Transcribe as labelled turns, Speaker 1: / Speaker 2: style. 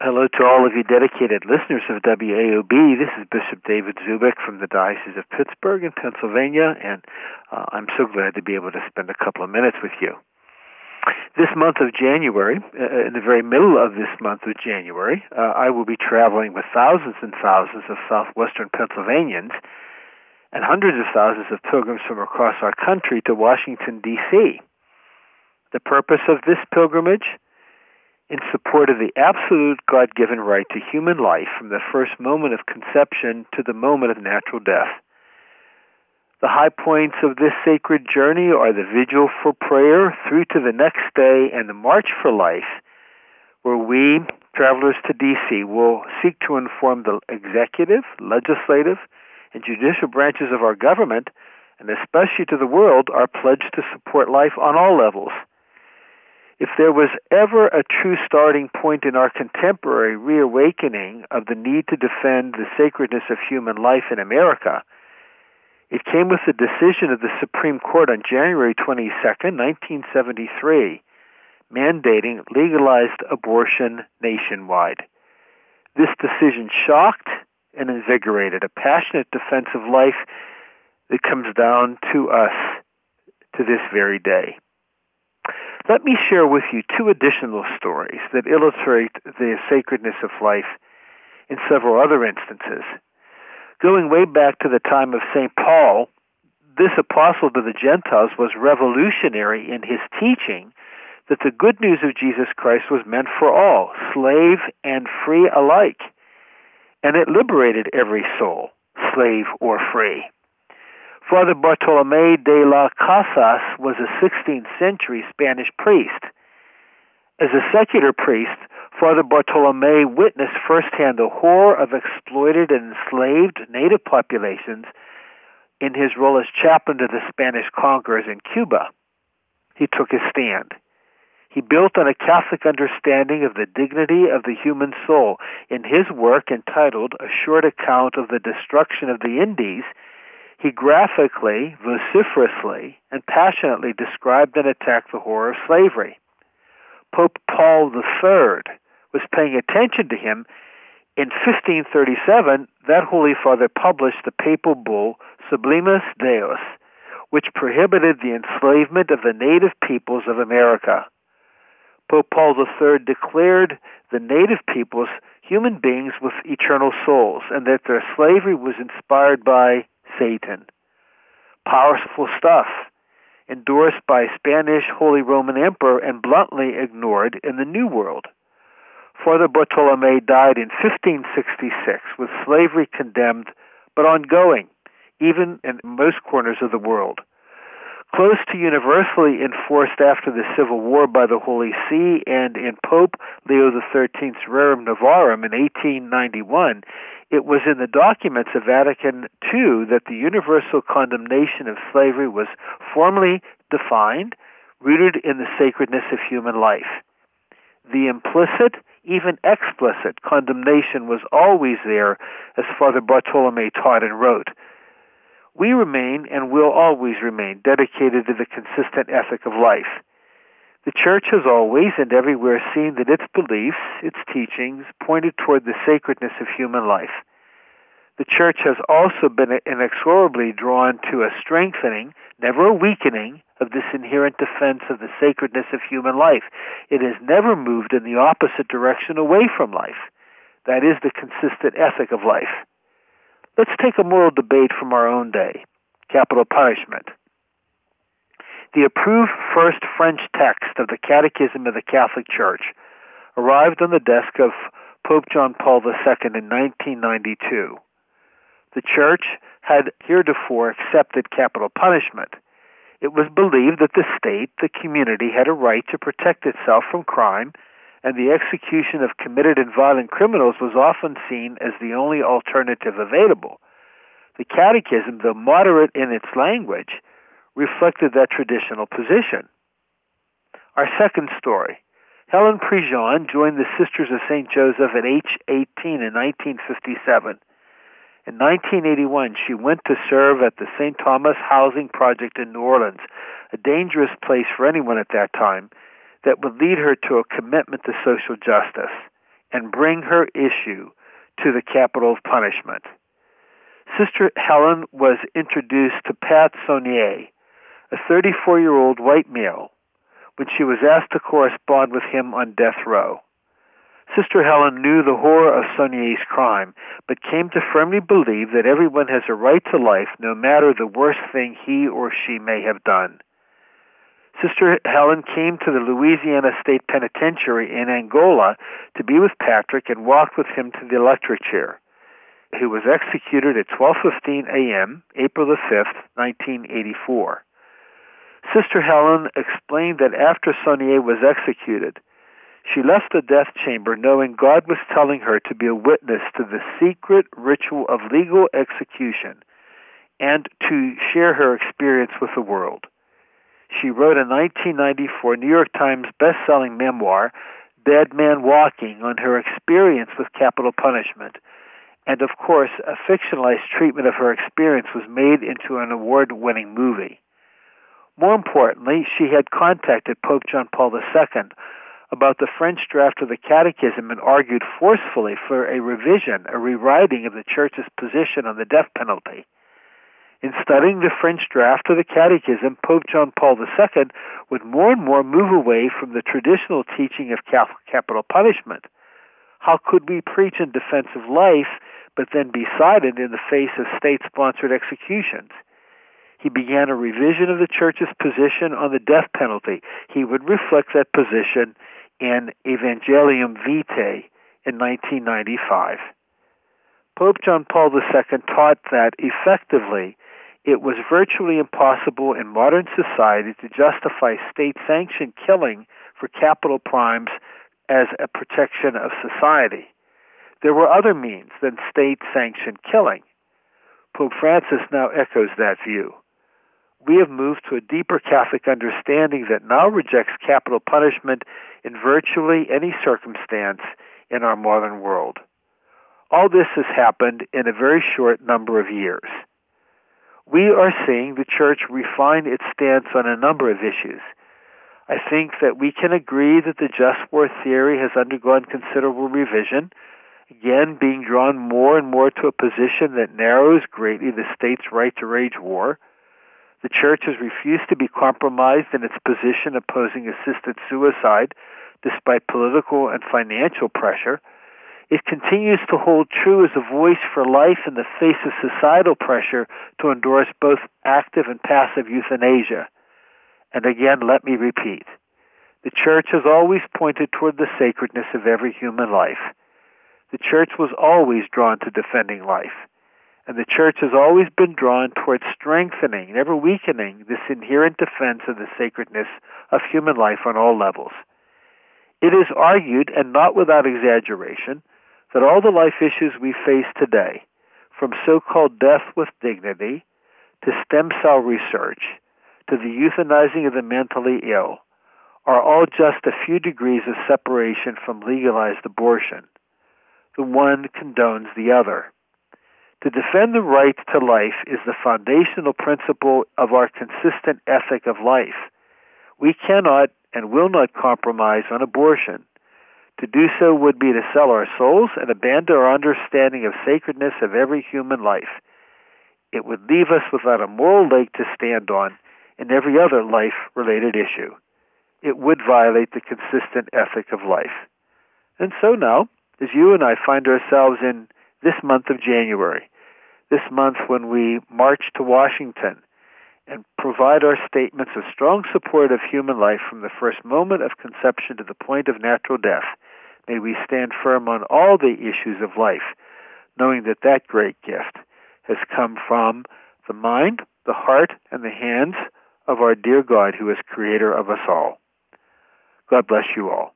Speaker 1: Hello to all of you dedicated listeners of WAOB. This is Bishop David Zubik from the Diocese of Pittsburgh in Pennsylvania, and uh, I'm so glad to be able to spend a couple of minutes with you. This month of January, uh, in the very middle of this month of January, uh, I will be traveling with thousands and thousands of southwestern Pennsylvanians and hundreds of thousands of pilgrims from across our country to Washington, D.C. The purpose of this pilgrimage? In support of the absolute God given right to human life from the first moment of conception to the moment of natural death. The high points of this sacred journey are the vigil for prayer through to the next day and the march for life, where we, travelers to D.C., will seek to inform the executive, legislative, and judicial branches of our government, and especially to the world, our pledge to support life on all levels. If there was ever a true starting point in our contemporary reawakening of the need to defend the sacredness of human life in America, it came with the decision of the Supreme Court on January 22, 1973, mandating legalized abortion nationwide. This decision shocked and invigorated a passionate defense of life that comes down to us to this very day. Let me share with you two additional stories that illustrate the sacredness of life in several other instances going way back to the time of St. Paul, this apostle to the Gentiles was revolutionary in his teaching that the good news of Jesus Christ was meant for all, slave and free alike. And it liberated every soul, slave or free. Father Bartolome de las Casas was a 16th century Spanish priest. As a secular priest, Father Bartolome witnessed firsthand the horror of exploited and enslaved native populations in his role as chaplain to the Spanish conquerors in Cuba. He took his stand. He built on a Catholic understanding of the dignity of the human soul. In his work entitled A Short Account of the Destruction of the Indies, he graphically, vociferously, and passionately described and attacked the horror of slavery. Pope Paul III was paying attention to him, in 1537, that Holy Father published the papal bull Sublimis Deus, which prohibited the enslavement of the native peoples of America. Pope Paul III declared the native peoples human beings with eternal souls and that their slavery was inspired by Satan. Powerful stuff, endorsed by Spanish Holy Roman Emperor and bluntly ignored in the New World. Father Bartolome died in 1566 with slavery condemned but ongoing, even in most corners of the world. Close to universally enforced after the Civil War by the Holy See and in Pope Leo XIII's Rerum Novarum in 1891, it was in the documents of Vatican II that the universal condemnation of slavery was formally defined, rooted in the sacredness of human life. The implicit even explicit condemnation was always there, as Father Bartolome taught and wrote. We remain and will always remain dedicated to the consistent ethic of life. The Church has always and everywhere seen that its beliefs, its teachings, pointed toward the sacredness of human life. The Church has also been inexorably drawn to a strengthening, never a weakening, of this inherent defense of the sacredness of human life. It has never moved in the opposite direction away from life. That is the consistent ethic of life. Let's take a moral debate from our own day capital punishment. The approved first French text of the Catechism of the Catholic Church arrived on the desk of Pope John Paul II in 1992. The Church had heretofore accepted capital punishment it was believed that the state, the community, had a right to protect itself from crime, and the execution of committed and violent criminals was often seen as the only alternative available. The Catechism, though moderate in its language, reflected that traditional position. Our second story Helen Prejean joined the Sisters of St. Joseph at age 18 in 1957. In 1981, she went to serve at the St. Thomas Housing Project in New Orleans, a dangerous place for anyone at that time that would lead her to a commitment to social justice. and bring her issue to the capital of punishment. Sister Helen was introduced to Pat Sonnier, a 34 year old white male, when she was asked to correspond with him on death row. Sister Helen knew the horror of Sonnier's crime, but came to firmly believe that everyone has a right to life no matter the worst thing he or she may have done. Sister Helen came to the Louisiana State Penitentiary in Angola to be with Patrick and walked with him to the electric chair. He was executed at 12:15 a.m., April the 5th, 1984. Sister Helen explained that after Sonnier was executed, she left the death chamber knowing God was telling her to be a witness to the secret ritual of legal execution and to share her experience with the world. She wrote a 1994 New York Times best-selling memoir, Dead Man Walking, on her experience with capital punishment. And of course, a fictionalized treatment of her experience was made into an award-winning movie. More importantly, she had contacted Pope John Paul II about the French draft of the Catechism and argued forcefully for a revision, a rewriting of the Church's position on the death penalty. In studying the French draft of the Catechism, Pope John Paul II would more and more move away from the traditional teaching of capital punishment. How could we preach in defense of life, but then be silent in the face of state sponsored executions? He began a revision of the Church's position on the death penalty. He would reflect that position in Evangelium Vitae in 1995. Pope John Paul II taught that effectively it was virtually impossible in modern society to justify state sanctioned killing for capital crimes as a protection of society. There were other means than state sanctioned killing. Pope Francis now echoes that view we have moved to a deeper Catholic understanding that now rejects capital punishment in virtually any circumstance in our modern world. All this has happened in a very short number of years. We are seeing the Church refine its stance on a number of issues. I think that we can agree that the just war theory has undergone considerable revision, again being drawn more and more to a position that narrows greatly the state's right to wage war. The church has refused to be compromised in its position opposing assisted suicide despite political and financial pressure. It continues to hold true as a voice for life in the face of societal pressure to endorse both active and passive euthanasia. And again, let me repeat the church has always pointed toward the sacredness of every human life. The church was always drawn to defending life. And the church has always been drawn toward strengthening, never weakening, this inherent defense of the sacredness of human life on all levels. It is argued, and not without exaggeration, that all the life issues we face today, from so called death with dignity to stem cell research to the euthanizing of the mentally ill, are all just a few degrees of separation from legalized abortion. The one condones the other. To defend the right to life is the foundational principle of our consistent ethic of life. We cannot and will not compromise on abortion. To do so would be to sell our souls and abandon our understanding of sacredness of every human life. It would leave us without a moral leg to stand on in every other life related issue. It would violate the consistent ethic of life. And so now, as you and I find ourselves in this month of January, this month when we march to Washington and provide our statements of strong support of human life from the first moment of conception to the point of natural death. May we stand firm on all the issues of life, knowing that that great gift has come from the mind, the heart, and the hands of our dear God, who is creator of us all. God bless you all.